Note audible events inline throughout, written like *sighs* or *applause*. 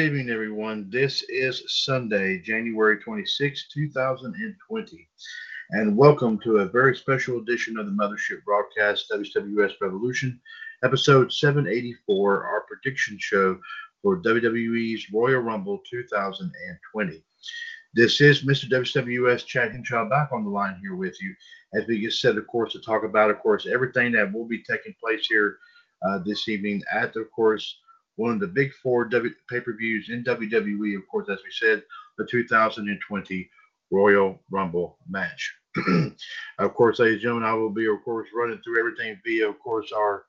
Evening, everyone. This is Sunday, January 26, 2020, and welcome to a very special edition of the Mothership Broadcast WWS Revolution, episode 784, our prediction show for WWE's Royal Rumble 2020. This is Mr. WWS Chad Henshaw back on the line here with you as we get set, of course, to talk about, of course, everything that will be taking place here uh, this evening at, of course, one of the big four w- pay-per-views in WWE, of course, as we said, the 2020 Royal Rumble match. *clears throat* of course, ladies and gentlemen, I will be, of course, running through everything via, of course, our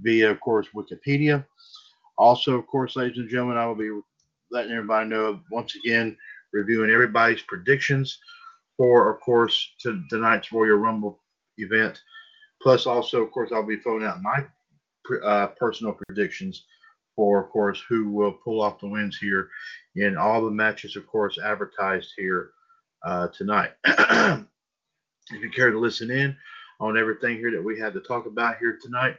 via, of course, Wikipedia. Also, of course, ladies and gentlemen, I will be letting everybody know once again, reviewing everybody's predictions for, of course, to tonight's Royal Rumble event. Plus, also, of course, I'll be throwing out my uh, personal predictions for, of course, who will pull off the wins here in all the matches, of course, advertised here uh, tonight. *clears throat* if you care to listen in on everything here that we had to talk about here tonight,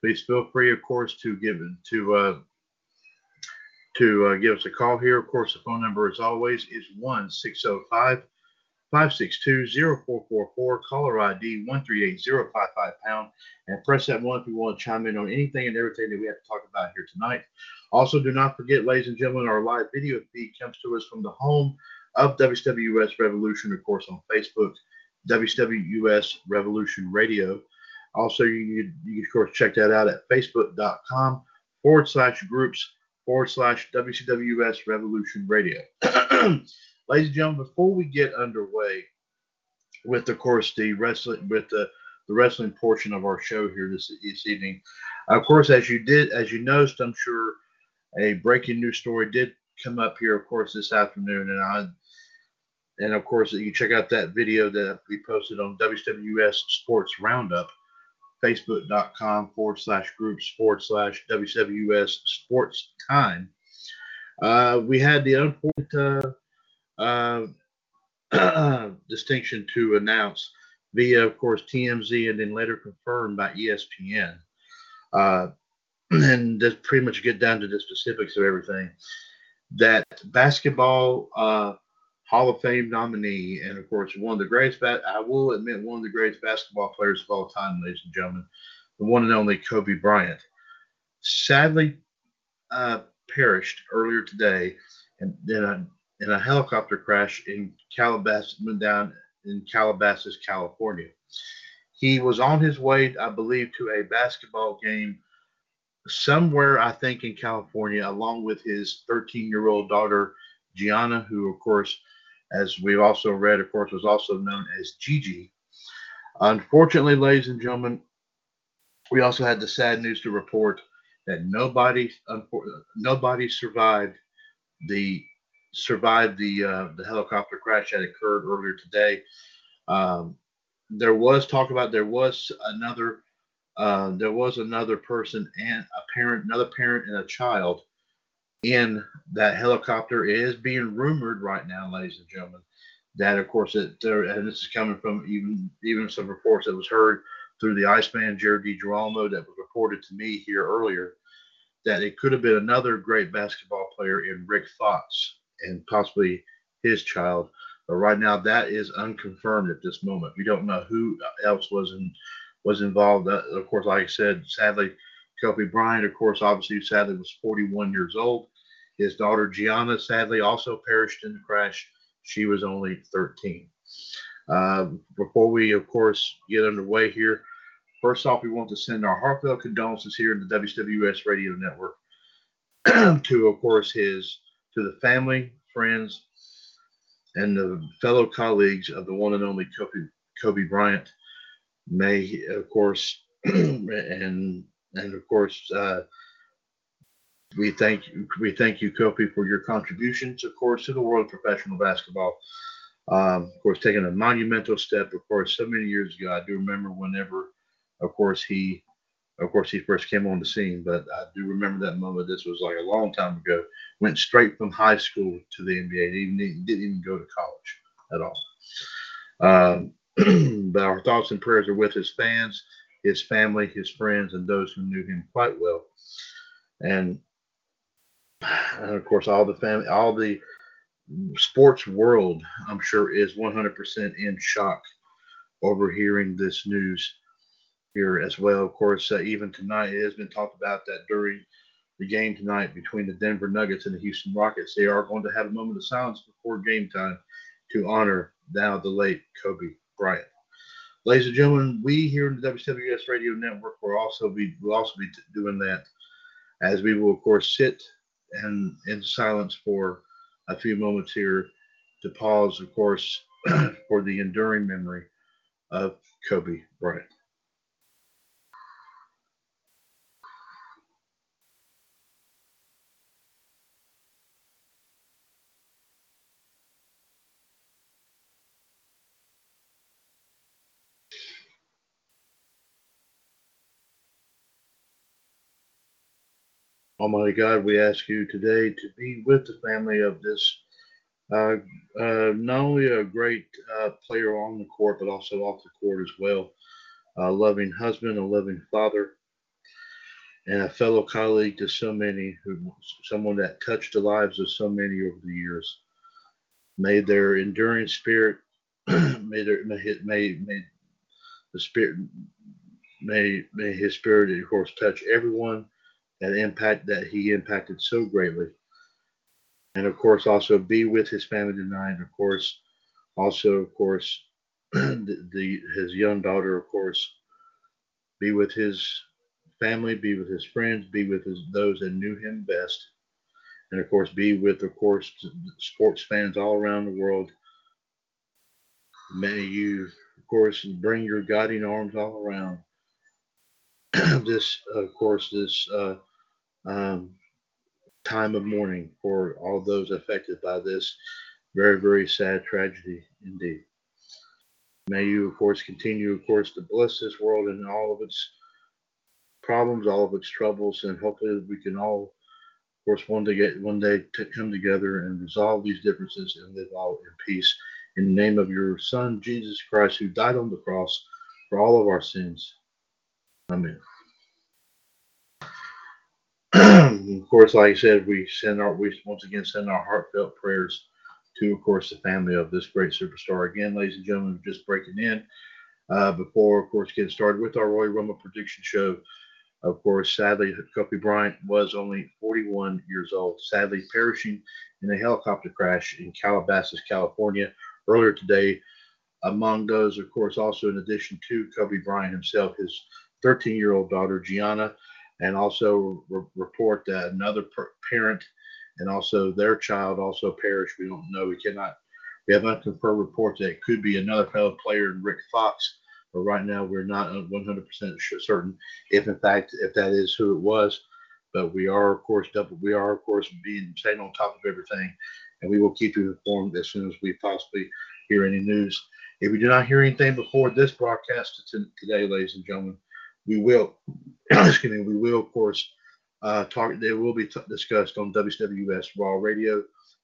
please feel free, of course, to give to uh, to uh, give us a call here. Of course, the phone number, as always, is one six zero five. 562-0444, caller ID 138055 pound, and press that one if you want to chime in on anything and everything that we have to talk about here tonight. Also, do not forget, ladies and gentlemen, our live video feed comes to us from the home of WWS Revolution, of course, on Facebook, WWS Revolution Radio. Also, you can, you can of course, check that out at facebook.com forward slash groups forward slash WCWS Revolution Radio. *clears throat* ladies and gentlemen, before we get underway with, of course, the wrestling with the the wrestling portion of our show here this, this evening, of course, as you did, as you noticed, I'm sure a breaking news story did come up here, of course, this afternoon, and I. And of course, you check out that video that we posted on WWS Sports Roundup, facebook.com forward slash groups forward slash WWS Sports Time. Uh, we had the unfortunate uh, *clears throat* distinction to announce via, of course, TMZ and then later confirmed by ESPN. Uh, *clears throat* and just pretty much get down to the specifics of everything. That basketball uh, Hall of Fame nominee, and of course, one of the greatest, ba- I will admit, one of the greatest basketball players of all time, ladies and gentlemen, the one and only Kobe Bryant, sadly uh, perished earlier today And then in a helicopter crash in Calabasas, down in Calabasas, California. He was on his way, I believe, to a basketball game somewhere, I think, in California, along with his 13 year old daughter, Gianna, who, of course, as we've also read, of course, was also known as Gigi. Unfortunately, ladies and gentlemen, we also had the sad news to report that nobody nobody survived the survived the uh, the helicopter crash that occurred earlier today. Um, there was talk about there was another uh, there was another person and a parent, another parent and a child in that helicopter. It is being rumored right now, ladies and gentlemen, that of course it there, and this is coming from even even some reports that was heard through the Iceman Jared DiGirolamo that was reported to me here earlier that it could have been another great basketball player in Rick Fox and possibly his child. But right now, that is unconfirmed at this moment. We don't know who else was in, was involved. Uh, of course, like I said, sadly, Kobe Bryant, of course, obviously, sadly, was 41 years old. His daughter Gianna, sadly, also perished in the crash. She was only 13. Uh, before we, of course, get underway here, first off, we want to send our heartfelt condolences here in the WWS Radio Network *clears throat* to, of course, his the family, friends, and the fellow colleagues of the one and only Kobe, Kobe Bryant. May, of course, *clears throat* and and of course, uh, we thank you, we thank you, Kobe, for your contributions, of course, to the world of professional basketball. Um, of course, taking a monumental step, of course, so many years ago. I do remember whenever, of course, he, of course, he first came on the scene. But I do remember that moment. This was like a long time ago. Went straight from high school to the NBA. Didn't, didn't even go to college at all. Um, *clears throat* but our thoughts and prayers are with his fans, his family, his friends, and those who knew him quite well. And and of course all the family all the sports world i'm sure is 100% in shock over hearing this news here as well of course uh, even tonight it has been talked about that during the game tonight between the denver nuggets and the houston rockets they are going to have a moment of silence before game time to honor now the late kobe bryant ladies and gentlemen we here in the wws radio network will also be will also be doing that as we will of course sit and in silence for a few moments here to pause, of course, *clears throat* for the enduring memory of Kobe Bryant. Almighty God, we ask you today to be with the family of this, uh, uh, not only a great uh, player on the court, but also off the court as well. A loving husband, a loving father, and a fellow colleague to so many, who, someone that touched the lives of so many over the years. May their enduring spirit, *clears throat* may, their, may, may, may the spirit, may, may his spirit, of course, touch everyone that impact that he impacted so greatly. And of course, also be with his family tonight. Of course, also of course, *clears throat* the, the his young daughter. Of course, be with his family, be with his friends, be with his, those that knew him best, and of course, be with of course sports fans all around the world. May you, of course, bring your guiding arms all around *clears throat* this, of course, this. Uh, um, time of mourning for all those affected by this very, very sad tragedy indeed. May you, of course, continue, of course, to bless this world and all of its problems, all of its troubles, and hopefully we can all, of course, one day get one day to come together and resolve these differences and live all in peace. In the name of your Son Jesus Christ, who died on the cross for all of our sins. Amen. Of course, like I said, we send our we once again send our heartfelt prayers to, of course, the family of this great superstar. Again, ladies and gentlemen, just breaking in uh, before, of course, getting started with our Royal Rumble prediction show. Of course, sadly, Kobe Bryant was only 41 years old, sadly perishing in a helicopter crash in Calabasas, California, earlier today. Among those, of course, also in addition to Kobe Bryant himself, his 13 year old daughter, Gianna, and also re- report that another per- parent and also their child also perished. We don't know. We cannot. We have unconfirmed reports that it could be another fellow player, Rick Fox, but right now we're not 100% certain if, in fact, if that is who it was. But we are, of course, double, we are, of course, being staying on top of everything, and we will keep you informed as soon as we possibly hear any news. If we do not hear anything before this broadcast today, ladies and gentlemen, we will, *clears throat* excuse me, we will, of course, uh, talk. They will be t- discussed on WWS Raw Radio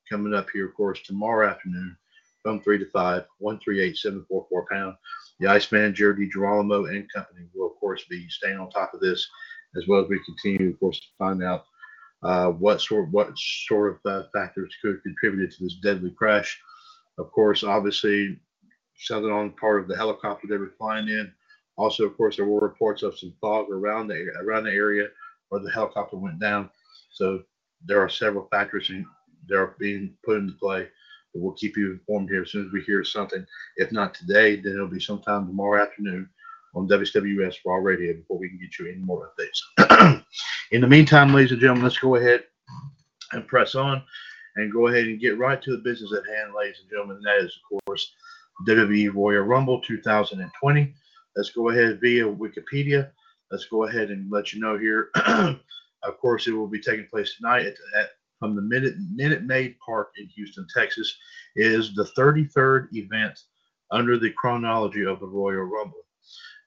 coming up here, of course, tomorrow afternoon from 3 to 5, 138 744 pound. The Iceman, Jared DiGirolamo, and company will, of course, be staying on top of this as well as we continue, of course, to find out uh, what sort what sort of uh, factors could have contributed to this deadly crash. Of course, obviously, on part of the helicopter they were flying in. Also, of course, there were reports of some fog around the around the area where the helicopter went down. So there are several factors in, that are being put into play. But we'll keep you informed here as soon as we hear something. If not today, then it'll be sometime tomorrow afternoon on WWS Raw Radio before we can get you any more updates. *clears throat* in the meantime, ladies and gentlemen, let's go ahead and press on and go ahead and get right to the business at hand, ladies and gentlemen. And that is, of course, WWE Royal Rumble 2020. Let's go ahead via Wikipedia. Let's go ahead and let you know here. *clears throat* of course, it will be taking place tonight at, at from the Minute, Minute Maid Park in Houston, Texas. It is the 33rd event under the chronology of the Royal Rumble.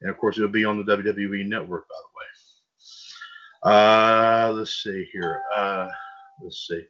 And of course, it'll be on the WWE Network, by the way. Uh, let's see here. Uh, let's see.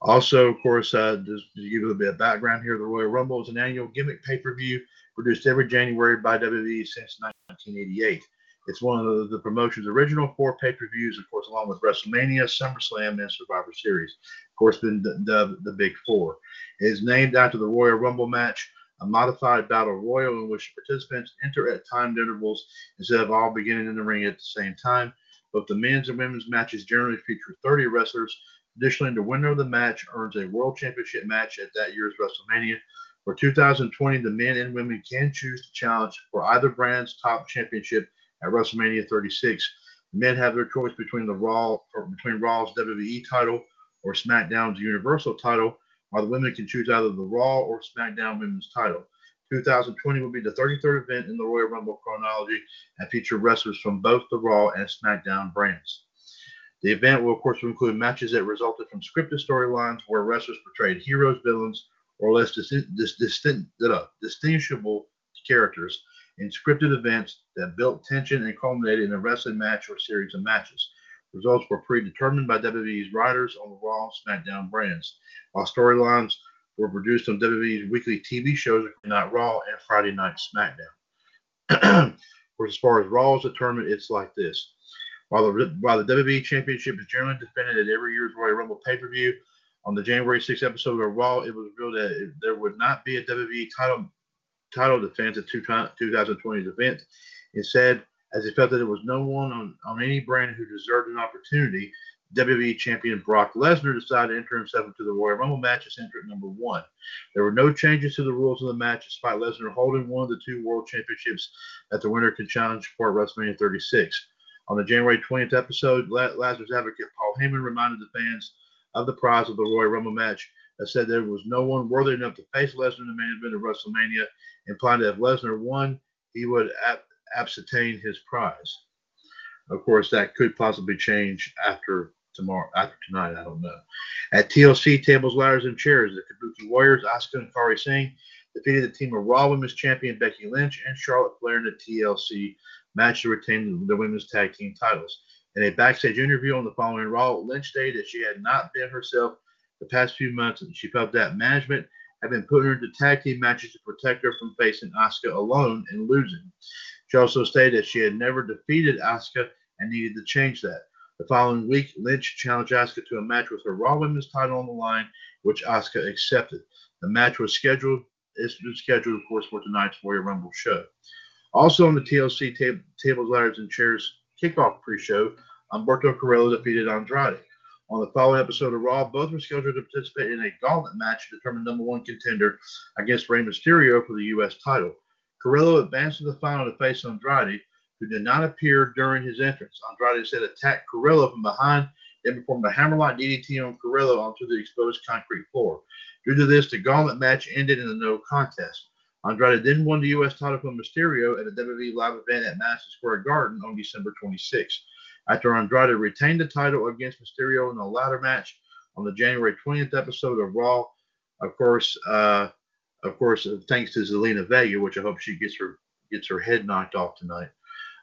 Also, of course, uh, just to give you a little bit of background here, the Royal Rumble is an annual gimmick pay-per-view produced every January by WWE since 1988. It's one of the, promotion's original four pay-per-views, of course, along with WrestleMania, SummerSlam, and Survivor Series. Of course, been dubbed the Big Four. It is named after the Royal Rumble match, a modified battle royal in which participants enter at timed intervals instead of all beginning in the ring at the same time. Both the men's and women's matches generally feature 30 wrestlers Additionally, the winner of the match earns a World Championship match at that year's WrestleMania. For 2020, the men and women can choose to challenge for either brand's top championship at WrestleMania 36. Men have their choice between the Raw or between Raw's WWE title or SmackDown's Universal title, while the women can choose either the Raw or SmackDown Women's title. 2020 will be the 33rd event in the Royal Rumble chronology and feature wrestlers from both the Raw and SmackDown brands. The event will, of course, include matches that resulted from scripted storylines where wrestlers portrayed heroes, villains, or less dis- dis- uh, distinguishable characters in scripted events that built tension and culminated in a wrestling match or series of matches. Results were predetermined by WWE's writers on the Raw SmackDown brands, while storylines were produced on WWE's weekly TV shows, Night Raw and Friday Night SmackDown. *clears throat* as far as Raw is determined, it's like this. While the, while the WWE Championship is generally defended at every year's Royal Rumble pay per view, on the January 6th episode of Raw, it was revealed that there would not be a WWE title title defense at 2020's event. Instead, as he felt that there was no one on, on any brand who deserved an opportunity, WWE champion Brock Lesnar decided to enter himself into the Royal Rumble match as entrant number one. There were no changes to the rules of the match, despite Lesnar holding one of the two world championships that the winner could challenge for WrestleMania 36. On the January 20th episode, Lesnar's advocate Paul Heyman reminded the fans of the prize of the Royal Rumble match that said there was no one worthy enough to face Lesnar in the main event of WrestleMania, implying that if Lesnar won, he would ab- abstain his prize. Of course, that could possibly change after tomorrow, after tonight. I don't know. At TLC tables, ladders, and chairs, the Kabuki Warriors, Asuka and Kairi Sane, defeated the team of Raw Women's Champion Becky Lynch and Charlotte Flair in the TLC match to retain the women's tag team titles. In a backstage interview on the following Raw, Lynch stated that she had not been herself the past few months and she felt that management had been putting her into tag team matches to protect her from facing Asuka alone and losing. She also stated that she had never defeated Asuka and needed to change that. The following week, Lynch challenged Asuka to a match with her Raw Women's title on the line, which Asuka accepted. The match was scheduled is scheduled, of course, for tonight's Royal Rumble show. Also on the TLC tab- tables, ladders, and chairs kickoff pre-show, Humberto Carrillo defeated Andrade. On the following episode of Raw, both were scheduled to participate in a gauntlet match to determine number one contender against Rey Mysterio for the U.S. title. Carrillo advanced to the final to face Andrade, who did not appear during his entrance. Andrade said attacked Carrillo from behind, then performed a hammerlock DDT on Carrillo onto the exposed concrete floor. Due to this, the gauntlet match ended in a no contest. Andrade then won the U.S. title from Mysterio at a WWE live event at Madison Square Garden on December 26. After Andrade retained the title against Mysterio in a ladder match on the January 20th episode of Raw, of course, uh, of course, uh, thanks to Zelina Vega, which I hope she gets her gets her head knocked off tonight.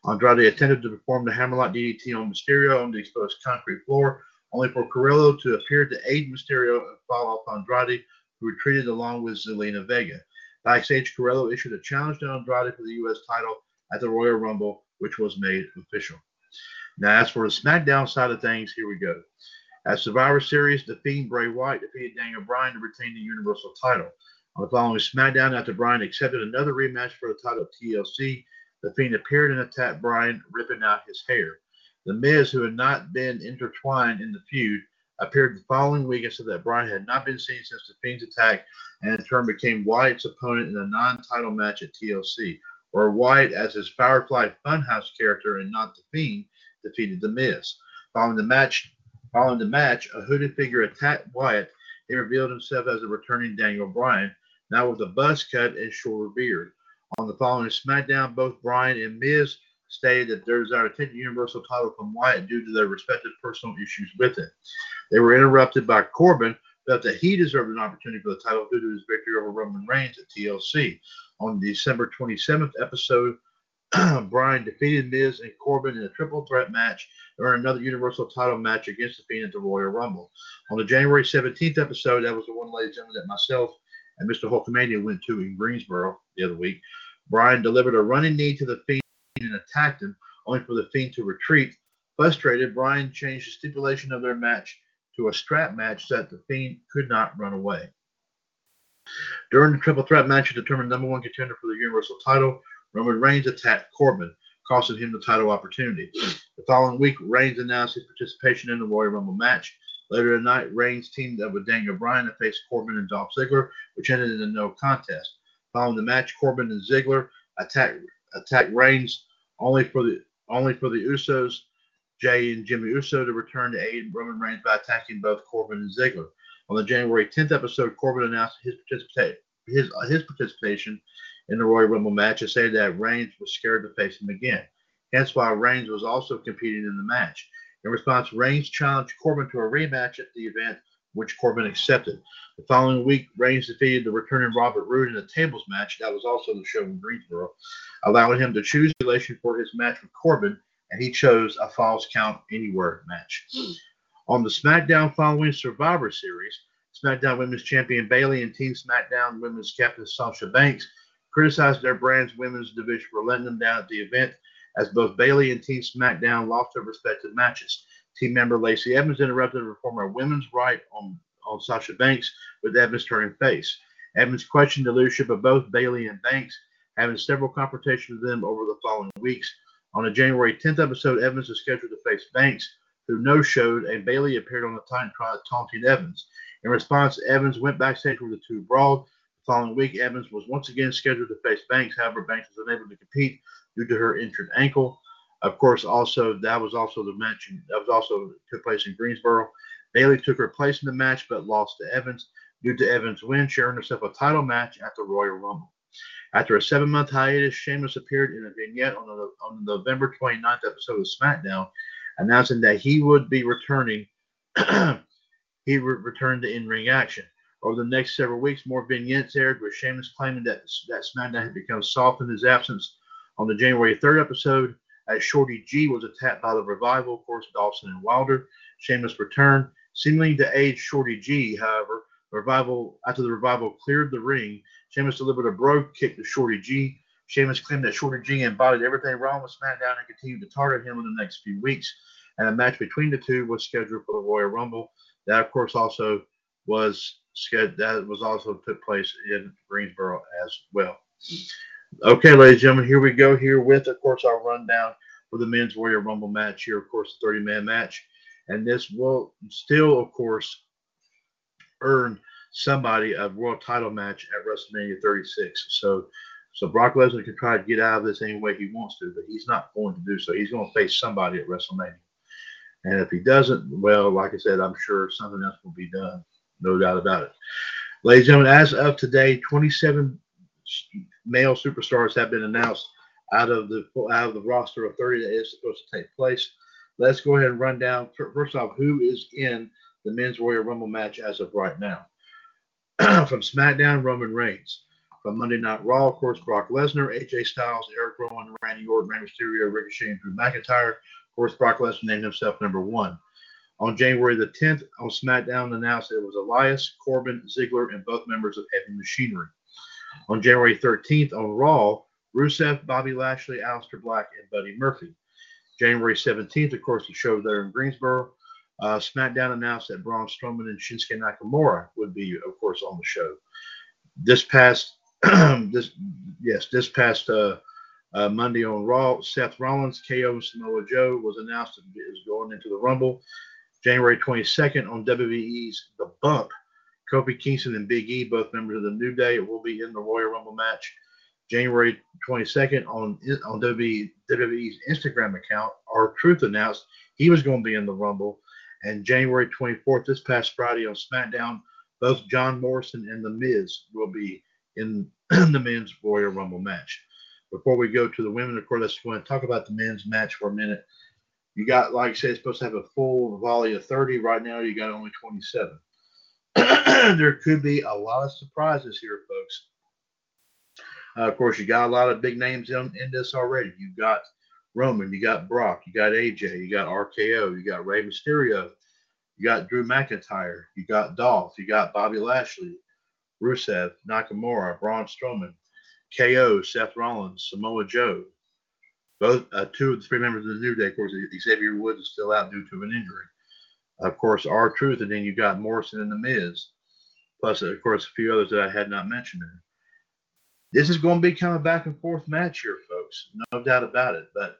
Andrade attempted to perform the Hammerlock DDT on Mysterio on the exposed concrete floor, only for Carrillo to appear to aid Mysterio and fall off Andrade, who retreated along with Zelina Vega. Backstage, Carrillo issued a challenge to Andrade for the U.S. title at the Royal Rumble, which was made official. Now, as for the SmackDown side of things, here we go. At Survivor Series, The Fiend Bray Wyatt defeated Daniel Bryan to retain the Universal title. On the following SmackDown, after Bryan accepted another rematch for the title of TLC, The Fiend appeared and attacked Bryan, ripping out his hair. The Miz, who had not been intertwined in the feud, appeared the following week and said that Bryan had not been seen since The Fiend's attack and in turn became Wyatt's opponent in a non title match at TLC, where Wyatt, as his Firefly Funhouse character and not The Fiend, defeated The Miz. Following the match, following the match, a hooded figure attacked Wyatt. He revealed himself as a returning Daniel Bryan, now with a buzz cut and shorter beard. On the following SmackDown, both Bryan and Miz stated that their desire to take the Universal title from Wyatt due to their respective personal issues with it. They were interrupted by Corbin, felt that he deserved an opportunity for the title due to his victory over Roman Reigns at TLC. On December 27th episode, *clears throat* Bryan defeated Miz and Corbin in a triple threat match and earned another Universal title match against the Fiend at the Royal Rumble. On the January 17th episode, that was the one, ladies and gentlemen, that myself and Mr. Hulkamania went to in Greensboro the other week. Bryan delivered a running knee to the Fiend and attacked him, only for the Fiend to retreat. Frustrated, Bryan changed the stipulation of their match to a strap match that the Fiend could not run away. During the triple threat match to determine number one contender for the Universal title, Roman Reigns attacked Corbin, costing him the title opportunity. The following week, Reigns announced his participation in the Royal Rumble match. Later that night, Reigns teamed up with Daniel Bryan to face Corbin and Dolph Ziggler, which ended in a no contest. Following the match, Corbin and Ziggler attacked attacked Reigns only for the only for the Usos, Jey and Jimmy Uso, to return to aid Roman Reigns by attacking both Corbin and Ziggler. On the January 10th episode, Corbin announced his participation his his participation in the Royal Rumble match and said that Reigns was scared to face him again. Hence why Reigns was also competing in the match. In response, Reigns challenged Corbin to a rematch at the event, which Corbin accepted. The following week, Reigns defeated the returning Robert Roode in a tables match. That was also the show in Greensboro, allowing him to choose relation for his match with Corbin, and he chose a falls count anywhere match. On the SmackDown following Survivor Series, SmackDown Women's Champion Bayley and Team SmackDown Women's Captain Sasha Banks criticized their brand's women's division for letting them down at the event, as both Bayley and Team SmackDown lost their respective matches. Team member Lacey Evans interrupted to perform a women's right on, on Sasha Banks, with Evans turning face. Evans questioned the leadership of both Bayley and Banks, having several confrontations with them over the following weeks. On a January 10th episode, Evans was scheduled to face Banks, who no showed, and Bayley appeared on the Titantron taunting Evans. In response, Evans went backstage with the two brawled, following week, Evans was once again scheduled to face Banks. However, Banks was unable to compete due to her injured ankle. Of course, also that was also the match that was also took place in Greensboro. Bayley took her place in the match but lost to Evans. Due to Evans' win, she earned herself a title match at the Royal Rumble. After a seven-month hiatus, Sheamus appeared in a vignette on the, on the November 29th episode of SmackDown, announcing that he would be returning. *clears throat* he would return to in-ring action. Over the next several weeks, more vignettes aired with Sheamus claiming that, that SmackDown had become soft in his absence. On the January 3rd episode, as Shorty G was attacked by the revival, of course, Dawson and Wilder, Sheamus returned, seemingly to aid Shorty G. However, revival after the revival cleared the ring, Sheamus delivered a Brogue Kick to Shorty G. Sheamus claimed that Shorty G embodied everything wrong with SmackDown and continued to target him in the next few weeks. And a match between the two was scheduled for the Royal Rumble. That, of course, also was scheduled. that was also took place in Greensboro as well. Okay, ladies and gentlemen, here we go here with, of course, our rundown for the men's Royal Rumble match here, of course, the 30 man match. And this will still, of course, earn somebody a world title match at WrestleMania 36. So, so Brock Lesnar can try to get out of this any way he wants to, but he's not going to do so. He's going to face somebody at WrestleMania. And if he doesn't, well, like I said, I'm sure something else will be done no doubt about it. Ladies and gentlemen, as of today, 27 male superstars have been announced out of the out of the roster of 30 that is supposed to take place. let's go ahead and run down first off who is in the men's Royal Rumble match as of right now. *clears throat* From SmackDown, Roman Reigns. From Monday Night Raw, of course, Brock Lesnar, AJ Styles, Eric Rowan, Randy Orton, Rey Mysterio, Ricochet, and Drew McIntyre. Of course, Brock Lesnar named himself number one. On January the 10th, on SmackDown, announced it was Elias, Corbin, Ziggler, and both members of Heavy Machinery. On January 13th, on Raw, Rusev, Bobby Lashley, Aleister Black, and Buddy Murphy. January 17th, of course, the show there in Greensboro. Uh, SmackDown announced that Braun Strowman and Shinsuke Nakamura would be, of course, on the show. This past, *clears throat* this yes, this past uh, uh, Monday on Raw, Seth Rollins, KO, Samoa Joe was announced is going into the Rumble. January 22nd on WWE's The Bump, Kofi Kingston and Big E, both members of the New Day, will be in the Royal Rumble match. January 22nd on on WWE, WWE's Instagram account, R-Truth announced he was going to be in the Rumble. And January 24th, this past Friday on SmackDown, both John Morrison and The Miz will be in *clears throat* the men's Royal Rumble match. Before we go to the women, of course, let's go and talk about the men's match for a minute. You got, like I said, it's supposed to have a full volley of 30. Right now, you got only 27. *clears throat* there could be a lot of surprises here, folks. Uh, of course, you got a lot of big names in, in this already. You've got Roman, you got Brock, you got AJ, you got RKO, you got Rey Mysterio, you got Drew McIntyre, you got Dolph, you got Bobby Lashley, Rusev, Nakamura, Braun Strowman, KO, Seth Rollins, Samoa Joe. Both uh, two of the three members of the New Day, of course, Xavier Woods is still out due to an injury. Of course, R-Truth, and then you got Morrison and The Miz, plus, of course, a few others that I had not mentioned. This is going to be kind of back and forth match here, folks. No doubt about it. But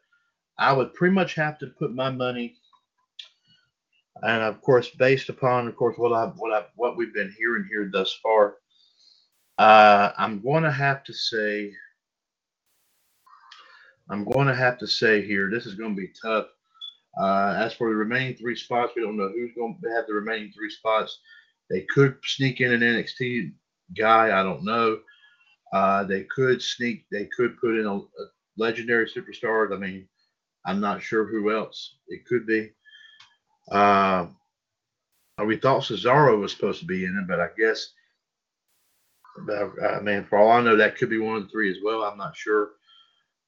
I would pretty much have to put my money, and of course, based upon, of course, what I've, what I've, what we've been hearing here thus far, uh, I'm going to have to say, I'm going to have to say here, this is going to be tough. Uh, as for the remaining three spots, we don't know who's going to have the remaining three spots. They could sneak in an NXT guy. I don't know. Uh, they could sneak. They could put in a, a legendary superstar. I mean, I'm not sure who else it could be. Uh, we thought Cesaro was supposed to be in it, but I guess, I mean, for all I know, that could be one of the three as well. I'm not sure.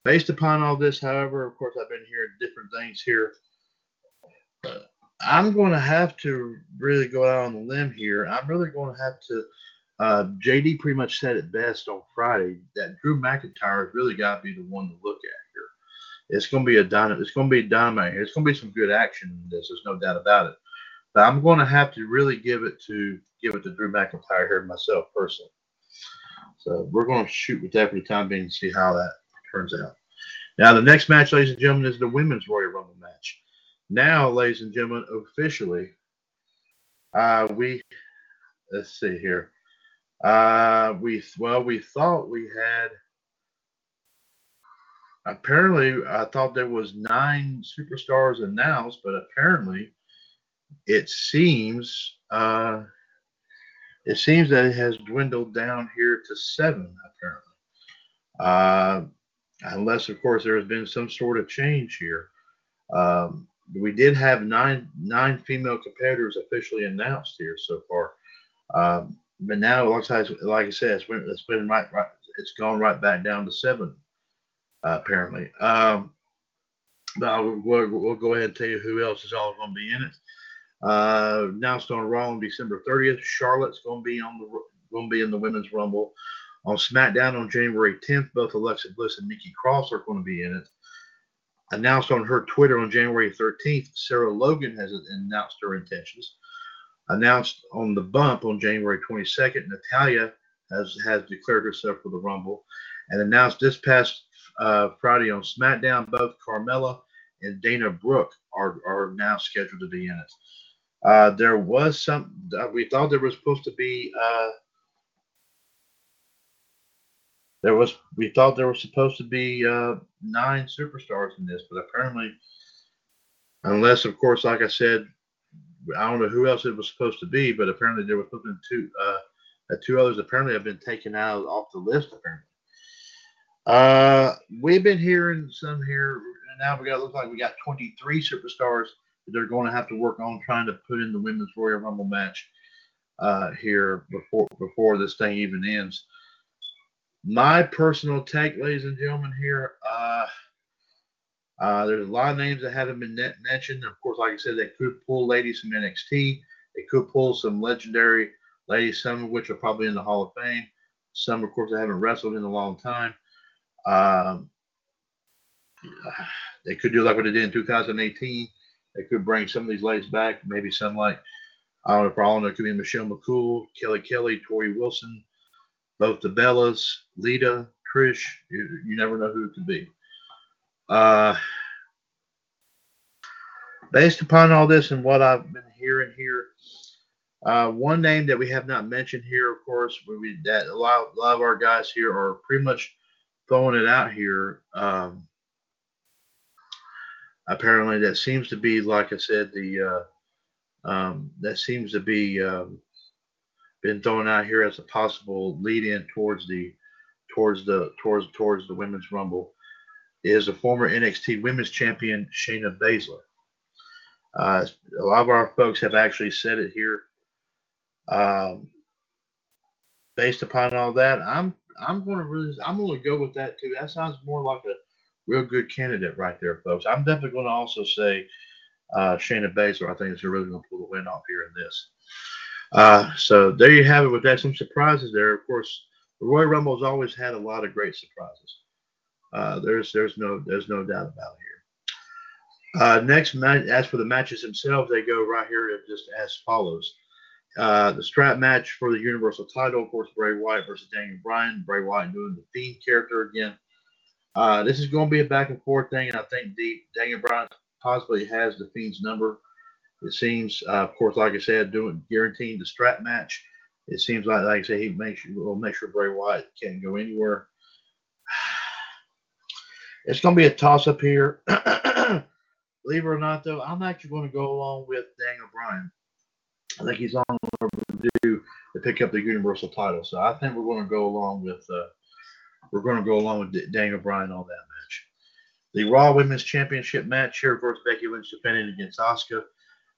Based upon all this, however, of course, I've been hearing different things here. Uh, I'm going to have to really go out on the limb here. I'm really going to have to. Uh, JD pretty much said it best on Friday that Drew McIntyre really got to be the one to look at it's going to be a dynamite. It's going to be dynamite. Here. It's going to be some good action in this. There's no doubt about it. But I'm going to have to really give it to give it to Drew McIntyre here myself personally. So we're going to shoot with that for the time being and see how that turns out. Now the next match, ladies and gentlemen, is the women's Royal Rumble match. Now, ladies and gentlemen, officially, uh, we let's see here. Uh, we well, we thought we had apparently I thought there was nine superstars announced, but apparently it seems uh, it seems that it has dwindled down here to seven apparently. Uh, unless of course there has been some sort of change here. Um, we did have nine nine female competitors officially announced here so far. Um, but now, like I, like I said, it's been, it's been right, right, it's gone right back down to seven uh, apparently. Um, but I'll, we'll, we'll, go ahead and tell you who else is all going to be in it. Uh, announced on Raw on December 30th, Charlotte's going to be on the going to be in the Women's Rumble. On SmackDown on January 10th, both Alexa Bliss and Nikki Cross are going to be in it. Announced on her Twitter on January 13th, Sarah Logan has announced her intentions. Announced on the bump on January 22nd, Natalya has has declared herself for the Rumble, and announced this past uh, Friday on SmackDown. Both Carmella and Dana Brooke are, are now scheduled to be in it. Uh, there was some, uh, we thought there was supposed to be, uh, there was, we thought there was supposed to be uh, nine superstars in this, but apparently, unless, of course, like I said, I don't know who else it was supposed to be, but apparently there was be two, uh, two others apparently have been taken out off the list, apparently. Uh, we've been hearing some here now we got it looks like we got 23 superstars that they're going to have to work on trying to put in the women's Royal Rumble match uh, here before before this thing even ends. My personal take, ladies and gentlemen, here. Uh, uh, there's a lot of names that haven't been net mentioned. Of course, like I said, they could pull ladies from NXT. They could pull some legendary ladies, some of which are probably in the Hall of Fame. Some, of course, they haven't wrestled in a long time. Um, they could do like what they did in 2018. They could bring some of these ladies back. Maybe some like I don't know. For all I know, it could be Michelle McCool, Kelly Kelly, Torrie Wilson, both the Bellas, Lita, Trish. You, you never know who it could be. Uh, based upon all this and what I've been hearing here, uh, one name that we have not mentioned here, of course, we, that a lot, a lot of our guys here are pretty much throwing it out here. Um, apparently, that seems to be, like I said, the uh, um, that seems to be um, been thrown out here as a possible lead in towards the towards the towards towards the women's rumble is a former NXT Women's Champion Shayna Baszler. Uh, a lot of our folks have actually said it here. Um, based upon all that, I'm I'm going to really I'm going to go with that too. That sounds more like a real good candidate right there, folks. I'm definitely going to also say uh, Shayna Baszler. I think is really going to pull the win off here in this. Uh, so there you have it. With that, some surprises there. Of course, the Royal Rumble has always had a lot of great surprises. Uh, there's there's no there's no doubt about it here. Uh, next, as for the matches themselves, they go right here just as follows. Uh, the strap match for the Universal title, of course, Bray Wyatt versus Daniel Bryan. Bray Wyatt doing the Fiend character again. Uh, this is going to be a back and forth thing, and I think the, Daniel Bryan possibly has the Fiend's number. It seems, uh, of course, like I said, doing guaranteeing the strap match. It seems like, like I say, he makes will make sure Bray Wyatt can't go anywhere. *sighs* It's going to be a toss up here. *clears throat* Believe it or not, though, I'm actually going to go along with Daniel Bryan. I think he's on due to pick up the Universal title. So I think we're going to go along with uh, we're going to go along with Daniel Bryan on that match. The Raw Women's Championship match here, course, Becky Lynch defending against Asuka.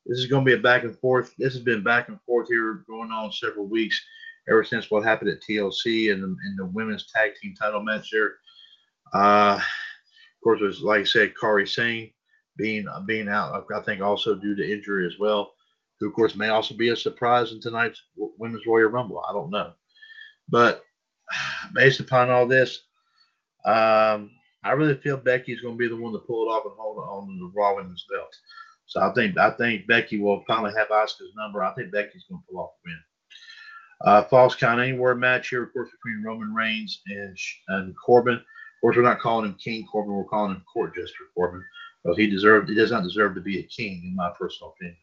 This is going to be a back and forth. This has been back and forth here going on several weeks ever since what happened at TLC and the, and the women's tag team title match there. Uh, of course, it was like I said, Kairi Sane being being out. I think also due to injury as well. Who of course may also be a surprise in tonight's Women's Royal Rumble. I don't know, but *sighs* based upon all this, um, I really feel Becky's going to be the one to pull it off and hold on to the Raw Women's belt. So I think I think Becky will finally have Asuka's number. I think Becky's going to pull off the win. Uh, falls count anywhere match here, of course, between Roman Reigns and and Corbin. Of course, we're not calling him King Corbin. We're calling him Court Jester Corbin. Well, he deserved. He does not deserve to be a king, in my personal opinion.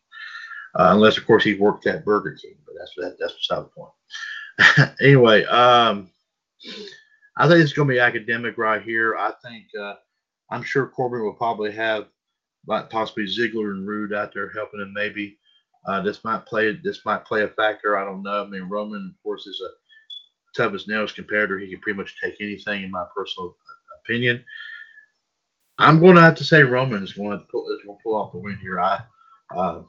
Uh, unless, of course, he worked at Burger King, but that's that, that's beside the point. *laughs* anyway, um, I think it's going to be academic right here. I think uh, I'm sure Corbin will probably have, like possibly Ziggler and Roode out there helping him. Maybe uh, this might play this might play a factor. I don't know. I mean, Roman, of course, is a tough as nails competitor. He can pretty much take anything, in my personal opinion. I'm going to have to say Roman is going to pull, is going to pull off the win here. I, uh,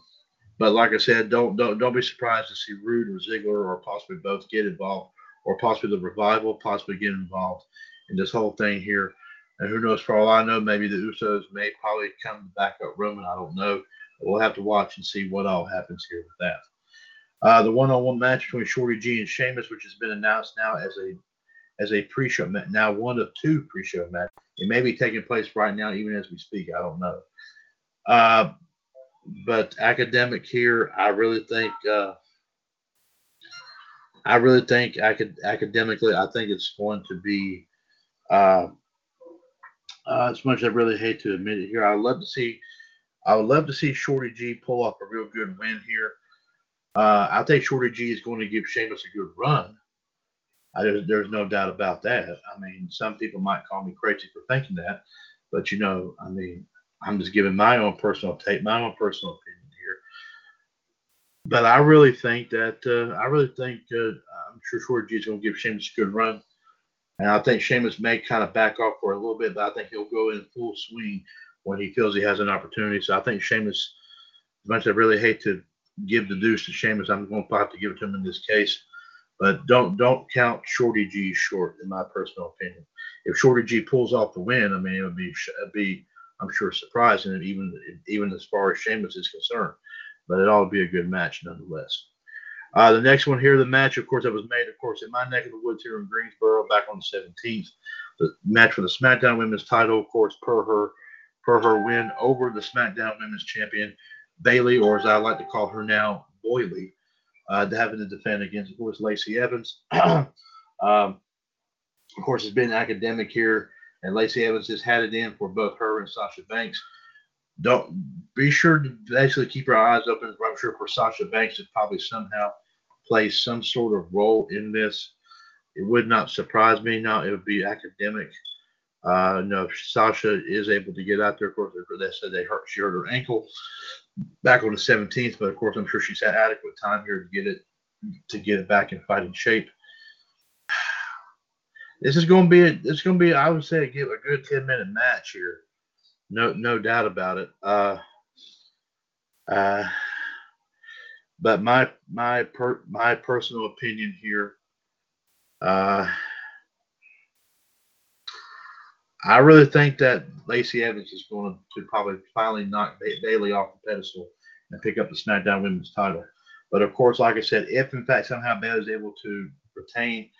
but like I said, don't don't don't be surprised to see Roode or Ziggler or possibly both get involved, or possibly the revival possibly get involved in this whole thing here. And who knows? For all I know, maybe the Usos may probably come to back up Roman. I don't know. We'll have to watch and see what all happens here with that. Uh, the one-on-one match between Shorty G and Sheamus, which has been announced now as a as a pre-show match, now one of two pre-show matches. It may be taking place right now, even as we speak. I don't know. Uh, but academic here, I really think. Uh, I really think could academically, I think it's going to be. Uh, uh, as much as I really hate to admit it here, I would love to see. I would love to see Shorty G pull off a real good win here. Uh, I think Shorty G is going to give Sheamus a good run. I, there's, there's no doubt about that. I mean, some people might call me crazy for thinking that, but you know, I mean, I'm just giving my own personal take, my own personal opinion here. But I really think that uh, I really think uh, I'm sure Shorty G is going to give Sheamus a good run, and I think Sheamus may kind of back off for a little bit, but I think he'll go in full swing when he feels he has an opportunity. So I think Sheamus, as much as I really hate to give the deuce to Sheamus, I'm going to have to give it to him in this case. But don't don't count Shorty G short, in my personal opinion. If Shorty G pulls off the win, I mean it would be it'd be I'm sure surprising, even even as far as Sheamus is concerned. But it ought to be a good match nonetheless. Uh, the next one here, the match, of course, that was made, of course, in my neck of the woods here in Greensboro back on the 17th. The match for the SmackDown Women's title, of course, per her per her win over the SmackDown Women's Champion Bayley, or as I like to call her now, Boyley uh, having to defend against, of course, Lacey Evans. *clears throat* um, of course, it's been academic here, and Lacey Evans has had it in for both her and Sasha Banks. Don't be sure to basically keep your eyes open. I'm sure for Sasha Banks to probably somehow play some sort of role in this. It would not surprise me. Now it would be academic. Uh, no, if Sasha is able to get out there, of course, they said they hurt. She hurt her ankle back on the 17th, but of course, I'm sure she's had adequate time here to get it to get it back in fighting shape. This is going to be a, it's going to be I would say a, a good 10 minute match here, no no doubt about it. Uh, uh, but my my per, my personal opinion here, uh, I really think that Lacey Evans is going to probably finally knock Bayley off the pedestal and pick up the SmackDown Women's title. But of course, like I said, if in fact somehow Bayley is able to retain,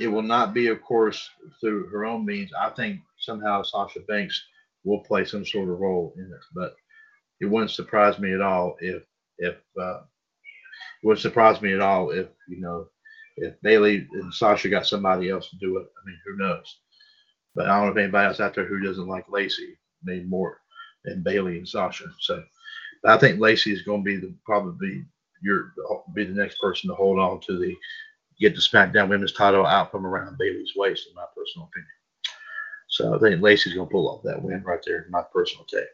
it will not be, of course, through her own means. I think somehow Sasha Banks will play some sort of role in it. But it wouldn't surprise me at all if if uh, it wouldn't surprise me at all if you know if Bayley and Sasha got somebody else to do it. I mean, who knows? But I don't know if anybody else out there who doesn't like Lacey maybe more than Bayley and Sasha. So I think Lacey is going to be the probably your be the next person to hold on to the get the SmackDown Women's title out from around Bayley's waist, in my personal opinion. So I think Lacey's going to pull off that win right there, my personal take.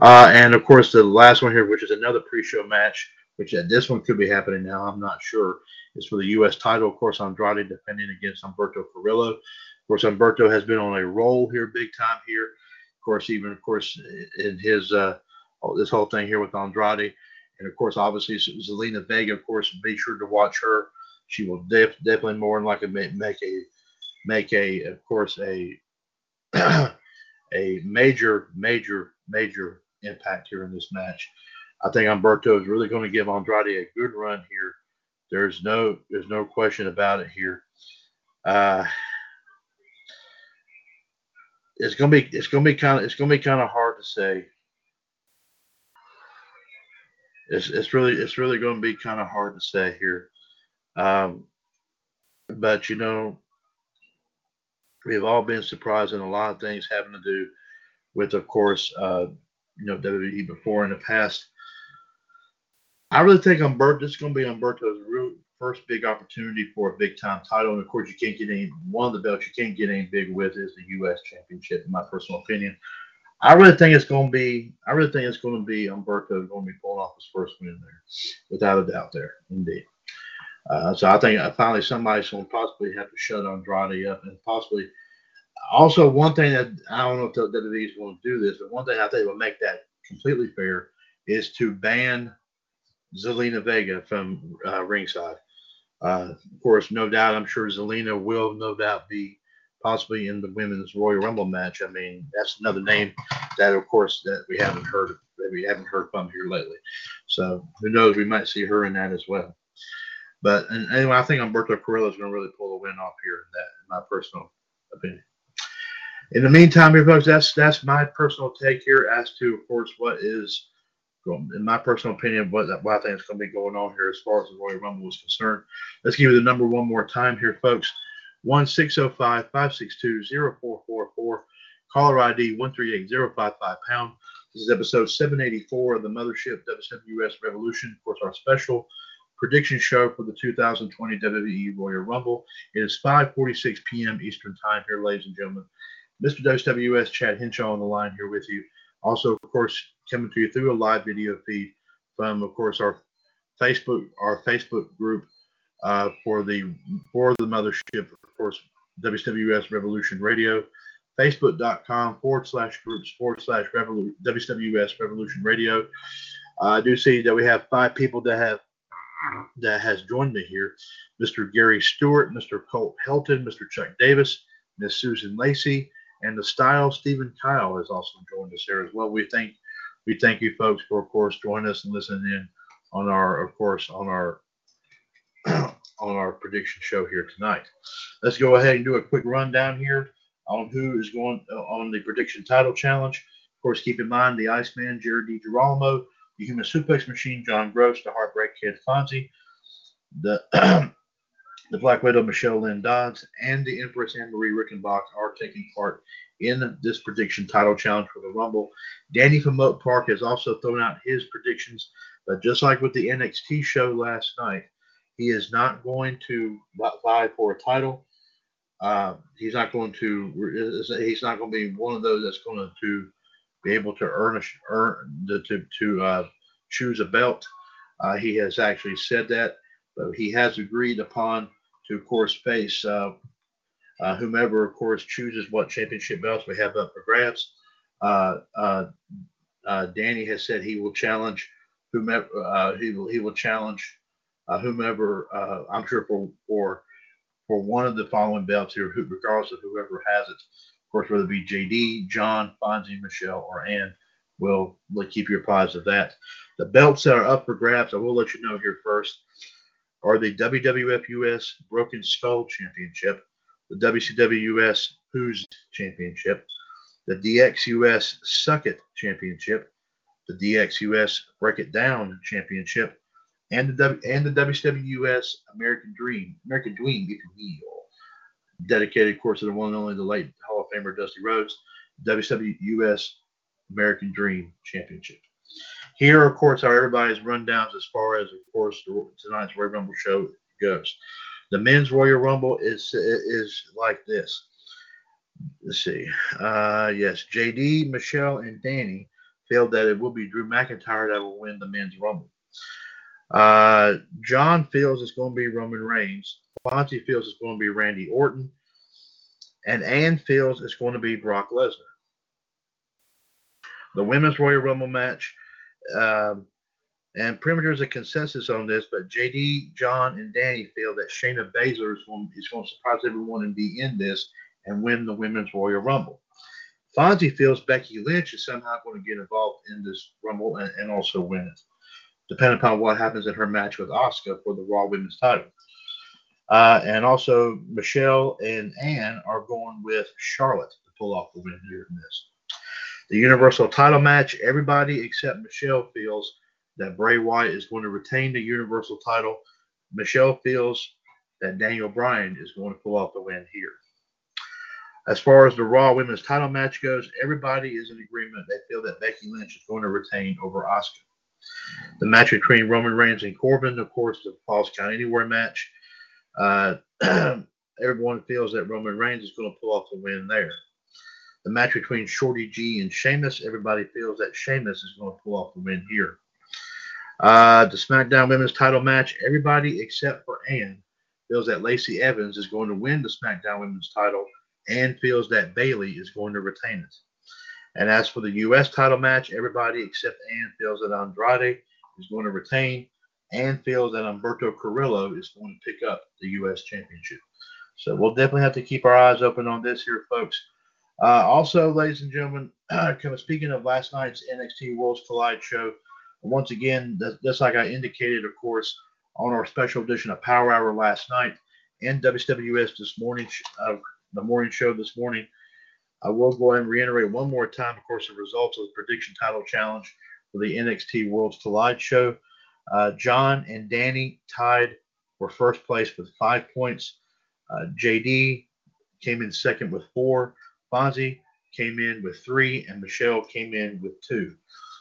Uh, and of course, the last one here, which is another pre-show match, which uh, this one could be happening now. I'm not sure. Is for the U.S. title. Of course, Andrade defending against Humberto Carrillo. Of course, Humberto has been on a roll here, big time here. Of course, even of course in his uh, this whole thing here with Andrade, and of course, obviously Zelina Vega. Of course, be sure to watch her. She will def- definitely more than likely make, a make a of course a *clears throat* a major major major impact here in this match. I think Humberto is really going to give Andrade a good run here. There's no there's no question about it here. Uh, it's gonna be it's gonna be kind of it's gonna be kind of hard to say. It's it's really it's really gonna be kind of hard to say here, um, but you know we've all been surprised in a lot of things having to do with, of course, uh, you know WWE before in the past. I really think Humberto this is going to be Humberto's real first big opportunity for a big time title. And of course, you can't get any one of the belts you can't get any big with is the U.S. Championship, in my personal opinion. I really think it's going to be. I really think it's going to be Humberto going to be pulling off his first win there, without a doubt. There, indeed. Uh, so I think uh, finally somebody's going to possibly have to shut Andrade up, and possibly also one thing that I don't know if WWE is going to do this, but one thing I think will make that completely fair is to ban Zelina Vega from uh, ringside. Uh, of course, no doubt, I'm sure Zelina will no doubt be possibly in the women's Royal Rumble match. I mean, that's another name that, of course, that we haven't heard that we haven't heard from here lately. So who knows? We might see her in that as well. But anyway, I think Humberto Carrillo is going to really pull the win off here. In that, in my personal opinion. In the meantime, here, folks, that's that's my personal take here as to, of course, what is in my personal opinion, what, what I think is going to be going on here as far as the Royal Rumble is concerned. Let's give you the number one more time here, folks. 1605 562 0444. Caller ID 138055 pound. This is episode 784 of the Mothership WWS Revolution. Of course, our special prediction show for the 2020 WWE Royal Rumble. It is 5:46 p.m. Eastern Time here, ladies and gentlemen. Mr. WWS Chad Henshaw on the line here with you. Also, of course, coming to you through a live video feed from, of course, our Facebook our Facebook group uh, for the for the mothership, of course, WWS Revolution Radio. Facebook.com forward slash groups forward slash WWS Revolution Radio. Uh, I do see that we have five people that have that has joined me here. Mr. Gary Stewart, Mr. Colt Helton, Mr. Chuck Davis, Miss Susan Lacey, and the style Stephen Kyle has also joined us here as well. We thank we thank you folks for of course joining us and listening in on our of course on our *clears throat* on our prediction show here tonight. Let's go ahead and do a quick rundown here on who is going uh, on the prediction title challenge. Of course, keep in mind the Iceman, Jared DiGirolamo, the Human Suplex Machine, John Gross, the Heartbreak Kid Fonzie, the *clears throat* the Black Widow, Michelle Lynn Dodds, and the Empress Anne Marie Rickenbach are taking part in this prediction title challenge for the Rumble. Danny from Moat Park has also thrown out his predictions, but just like with the NXT show last night, he is not going to vie for a title. Uh, he's not going to. He's not going to be one of those that's going to be able to earn a earn to to uh, choose a belt. Uh, he has actually said that, but he has agreed upon to, of course, face uh, uh, whomever, of course, chooses what championship belts we have up for grabs. Uh, Danny has said he will challenge whomever he will he will challenge whomever. I'm sure for for for one of the following belts here, regardless of whoever has it. Of course, whether it be JD, John, Fonzie, Michelle, or Ann, we'll, we'll keep you apprised of that. The belts that are up for grabs, I will let you know here first, are the WWF US Broken Skull Championship, the WCW US Who's Championship, the DX US Suck It Championship, the DX US Break It Down Championship, and the w, and the WWS American Dream, American Dream, if you will, dedicated, of course, to the one and only the late Hall of Famer Dusty Rhodes, WWS American Dream Championship. Here, of course, are everybody's rundowns as far as, of course, tonight's Royal Rumble show goes. The men's Royal Rumble is is like this. Let's see. Uh, yes, JD, Michelle, and Danny feel that it will be Drew McIntyre that will win the men's Rumble. Uh, John feels it's going to be Roman Reigns. Fonzie feels it's going to be Randy Orton. And Ann feels it's going to be Brock Lesnar. The women's Royal Rumble match. Um, and pretty much there's a consensus on this, but JD, John, and Danny feel that Shayna Baszler is going, is going to surprise everyone and be in this and win the women's Royal Rumble. Fonzie feels Becky Lynch is somehow going to get involved in this Rumble and, and also win it depending upon what happens in her match with Asuka for the Raw Women's title. Uh, and also, Michelle and Ann are going with Charlotte to pull off the win here in this. The Universal title match, everybody except Michelle feels that Bray Wyatt is going to retain the Universal title. Michelle feels that Daniel Bryan is going to pull off the win here. As far as the Raw Women's title match goes, everybody is in agreement. They feel that Becky Lynch is going to retain over Asuka. The match between Roman Reigns and Corbin, of course, the Falls Count Anywhere match. Uh, *clears throat* everyone feels that Roman Reigns is going to pull off the win there. The match between Shorty G and Sheamus, everybody feels that Sheamus is going to pull off the win here. Uh, the SmackDown Women's title match, everybody except for Ann feels that Lacey Evans is going to win the SmackDown Women's title and feels that Bayley is going to retain it. And as for the U.S. title match, everybody except Ann feels that Andrade is going to retain and feels that Humberto Carrillo is going to pick up the U.S. championship. So we'll definitely have to keep our eyes open on this here, folks. Uh, also, ladies and gentlemen, *clears throat* speaking of last night's NXT Worlds Collide show, once again, just like I indicated, of course, on our special edition of Power Hour last night and WWS this morning, uh, the morning show this morning, I will go ahead and reiterate one more time, of course, the results of the prediction title challenge for the NXT Worlds Collide show. Uh, John and Danny tied for first place with five points. Uh, JD came in second with four. Fonzie came in with three, and Michelle came in with two.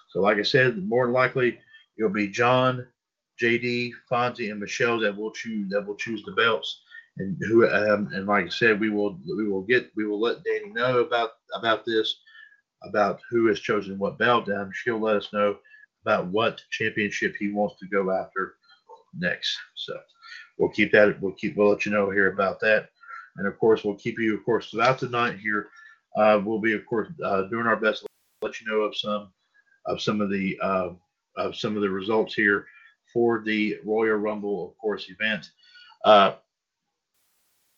So, like I said, more than likely it'll be John, JD, Fonzie, and Michelle that will choose that will choose the belts and who um, and like I said, we will we will get we will let Danny know about about this, about who has chosen what belt, and she'll let us know about what championship he wants to go after next. So we'll keep that we'll keep we'll let you know here about that, and of course we'll keep you of course throughout the night here uh, we'll be, of course, uh, doing our best to let you know of some of some of the uh, of some of the results here for the Royal Rumble, of course, event. Uh,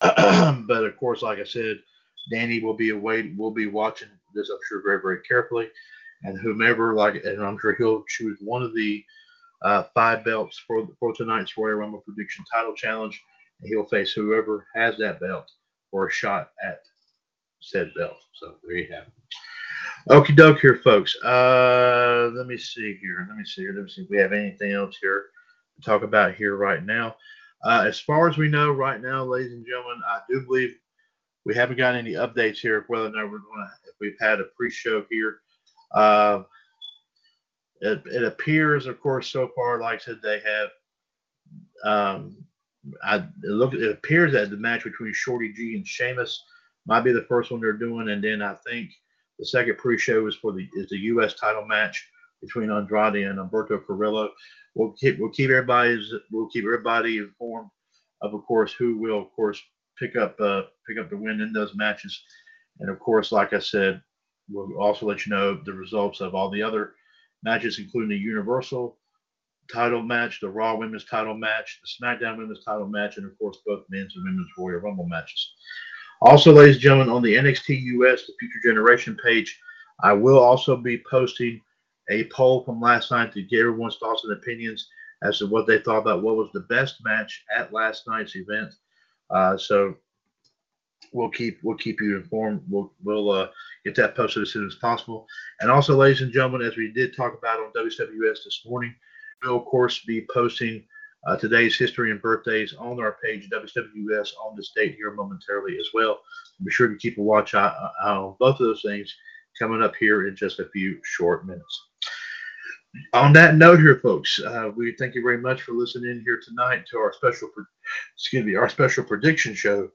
*clears throat* but of course, like I said, Danny will be away. We'll be watching this, I'm sure, very very carefully, and whomever like, and I'm sure he'll choose one of the uh, five belts for for tonight's Royal Rumble prediction title challenge, and he'll face whoever has that belt for a shot at said belt. So there you have it. Okie doke here, folks. Uh, let me see here. Let me see here. Let me see if we have anything else here to talk about here right now. Uh, as far as we know right now, ladies and gentlemen, I do believe we haven't got any updates here of whether or not we're going to, if we've had a pre-show here. Uh, it, it, appears, of course, so far, like I said, they have. Um, I it look. It appears that the match between Shorty G and Sheamus might be the first one they're doing, and then I think the second pre-show is for the is the U.S. title match between Andrade and Humberto Carrillo. We'll keep we'll keep everybody we'll keep everybody informed of, of course, who will of course pick up uh, pick up the win in those matches, and of course, like I said, we'll also let you know the results of all the other matches, including the Universal title match, the Raw Women's title match, the SmackDown Women's title match, and of course both men's and women's Royal Rumble matches. Also, ladies and gentlemen, on the NXT US, the Future Generation page, I will also be posting a poll from last night to get everyone's thoughts and opinions as to what they thought about what was the best match at last night's event. Uh, so we'll keep we'll keep you informed. We'll we'll uh, get that posted as soon as possible. And also, ladies and gentlemen, as we did talk about on WWS this morning, we'll of course be posting uh, today's history and birthdays on our page WWS on this date here momentarily as well. Be sure to keep a watch out, on both of those things coming up here in just a few short minutes. On that note, here, folks, uh, we thank you very much for listening here tonight to our special, excuse me, our special prediction show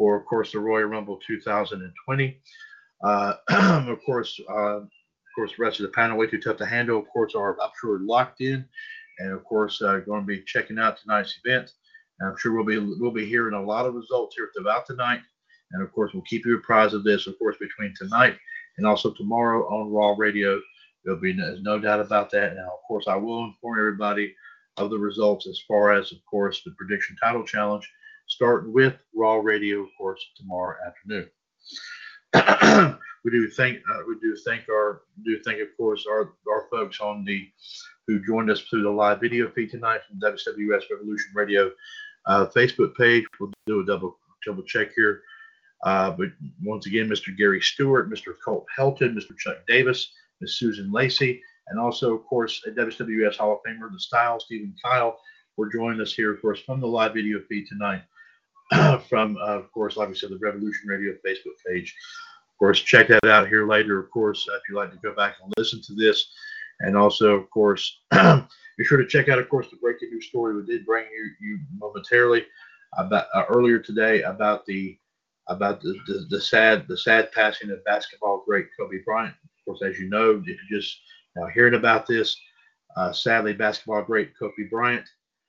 for, of course, the Royal Rumble 2020. Uh, *clears throat* of course, uh, of course, the rest of the panel way too tough to handle. Of course, are I'm sure locked in and of course uh, going to be checking out tonight's event. And I'm sure we'll be we'll be hearing a lot of results here throughout tonight, and of course we'll keep you apprised of this. Of course between tonight and also tomorrow on Raw Radio, there'll be no, no doubt about that. Now of course I will inform everybody of the results as far as of course the prediction title challenge, starting with Raw Radio of course tomorrow afternoon. *clears throat* we do thank uh, we do thank our do thank of course our our folks on the who joined us through the live video feed tonight from WWS Revolution Radio uh, Facebook page. We'll do a double double check here. Uh, but once again, Mr. Gary Stewart, Mr. Colt Helton, Mr. Chuck Davis, Ms. Susan Lacey, and also, of course, a WWS Hall of Famer, the Style, Stephen Kyle, were joining us here, of course, from the live video feed tonight. *clears throat* from, uh, of course, like we said, the Revolution Radio Facebook page. Of course, check that out here later. Of course, if you'd like to go back and listen to this, and also, of course, *clears throat* be sure to check out, of course, the breaking news story we did bring you, you momentarily about uh, earlier today about the about the, the, the, sad the sad passing of basketball great Kobe Bryant. Of course, as you know, if you just now hearing about this, uh, sadly, basketball great Kobe Bryant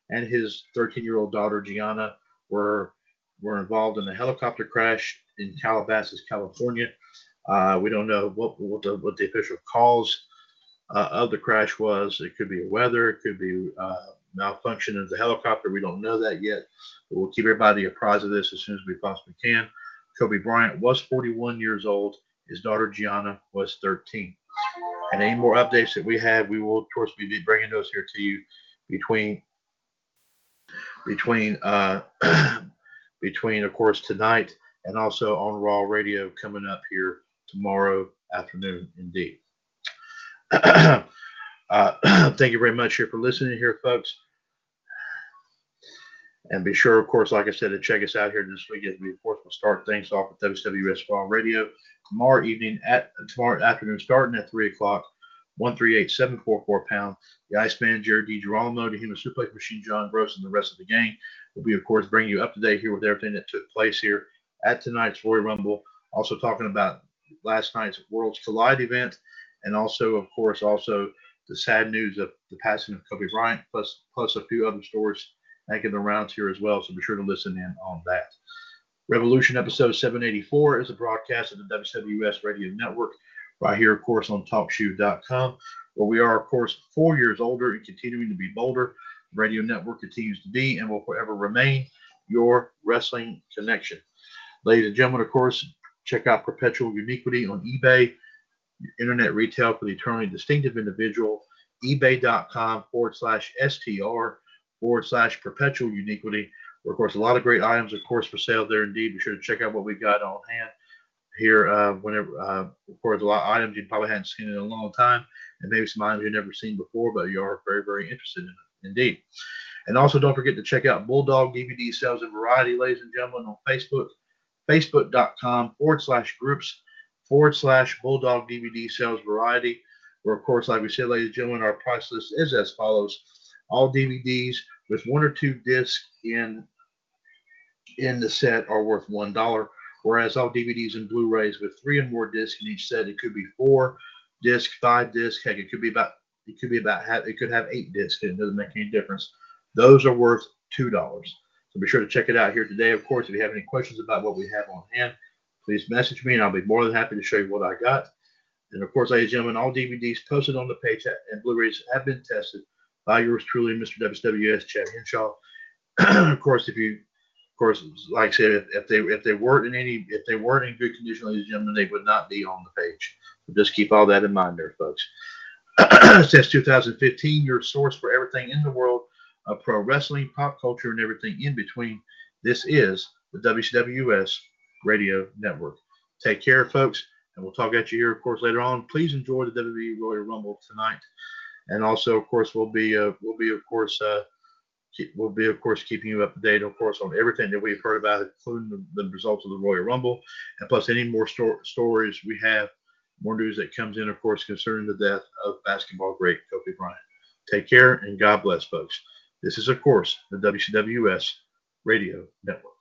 and his 13 year old daughter Gianna were were involved in a helicopter crash in Calabasas, California. Uh, we don't know what what the, what the official cause uh, of the crash was. It could be a weather, it could be uh, malfunction of the helicopter. We don't know that yet, but we'll keep everybody apprised of this as soon as we possibly can. Kobe Bryant was 41 years old. His daughter Gianna was 13. And any more updates that we have, we will of course be bringing those here to you between between uh, *clears throat* between of course tonight and also on Raw Radio coming up here tomorrow afternoon. Indeed. *clears throat* uh, *clears throat* thank you very much here for listening here, folks. And be sure, of course, like I said, to check us out here this week we, of course, will start things off with WWS Raw Radio tomorrow evening at tomorrow afternoon, starting at three o'clock. One three eight seven four four pound. The Iceman, Jared DiGirolamo, the Human Suplex Machine, John Gross, and the rest of the gang be, of course, bringing you up to date here with everything that took place here at tonight's Royal Rumble. Also talking about last night's Worlds Collide event and also, of course, also the sad news of the passing of Kobe Bryant, plus plus a few other stories making the rounds here as well. So be sure to listen in on that. Revolution episode 784 is a broadcast of the WWS Radio Network, right here, of course, on TalkShoe.com, where we are, of course, four years older and continuing to be bolder. Radio Network continues to be and will forever remain your wrestling connection. Ladies and gentlemen, of course, check out Perpetual Uniquity on eBay, internet retail for the eternally distinctive individual, ebay.com forward slash STR forward slash perpetual uniquity. Of course, a lot of great items, of course, for sale there indeed. Be sure to check out what we've got on hand here. Uh, whenever, uh, of course, a lot of items you probably hadn't seen in a long time, and maybe some items you've never seen before, but you are very, very interested in it indeed. And also, don't forget to check out Bulldog DVD Sales and Variety, ladies and gentlemen, on Facebook, facebook.com forward slash groups forward slash Bulldog DVD Sales Variety. Where, of course, like we said, ladies and gentlemen, our price list is as follows all DVDs with one or two discs in in the set are worth one dollar, whereas all DVDs and Blu-rays with three or more discs in each set, it could be four discs, five discs, heck, it could be about it could be about half, it could have eight discs. It doesn't make any difference. Those are worth two dollars. So be sure to check it out here today. Of course, if you have any questions about what we have on hand, please message me and I'll be more than happy to show you what I got. And of course, ladies and gentlemen, all DVDs posted on the page and Blu-rays have been tested by yours truly, Mr. WWS Chad Henshaw. *clears throat* of course, if you, of course, like I said, if, if, they if they weren't in any if they weren't in good condition, ladies and gentlemen, they would not be on the page. So just keep all that in mind, there, folks. *clears throat* Since 2015, your source for everything in the world of pro wrestling, pop culture, and everything in between. This is the WCWS Radio Network. Take care, folks, and we'll talk at you here, of course, later on. Please enjoy the WWE Royal Rumble tonight and also, of course, we'll be uh, we'll be of course uh, keep, we'll be of course keeping you up to date, of course, on everything that we've heard about, including the, the results of the Royal Rumble, and plus any more sto- stories we have, more news that comes in, of course, concerning the death of basketball great Kobe Bryant. Take care and God bless, folks. This is, of course, the WCWS Radio Network.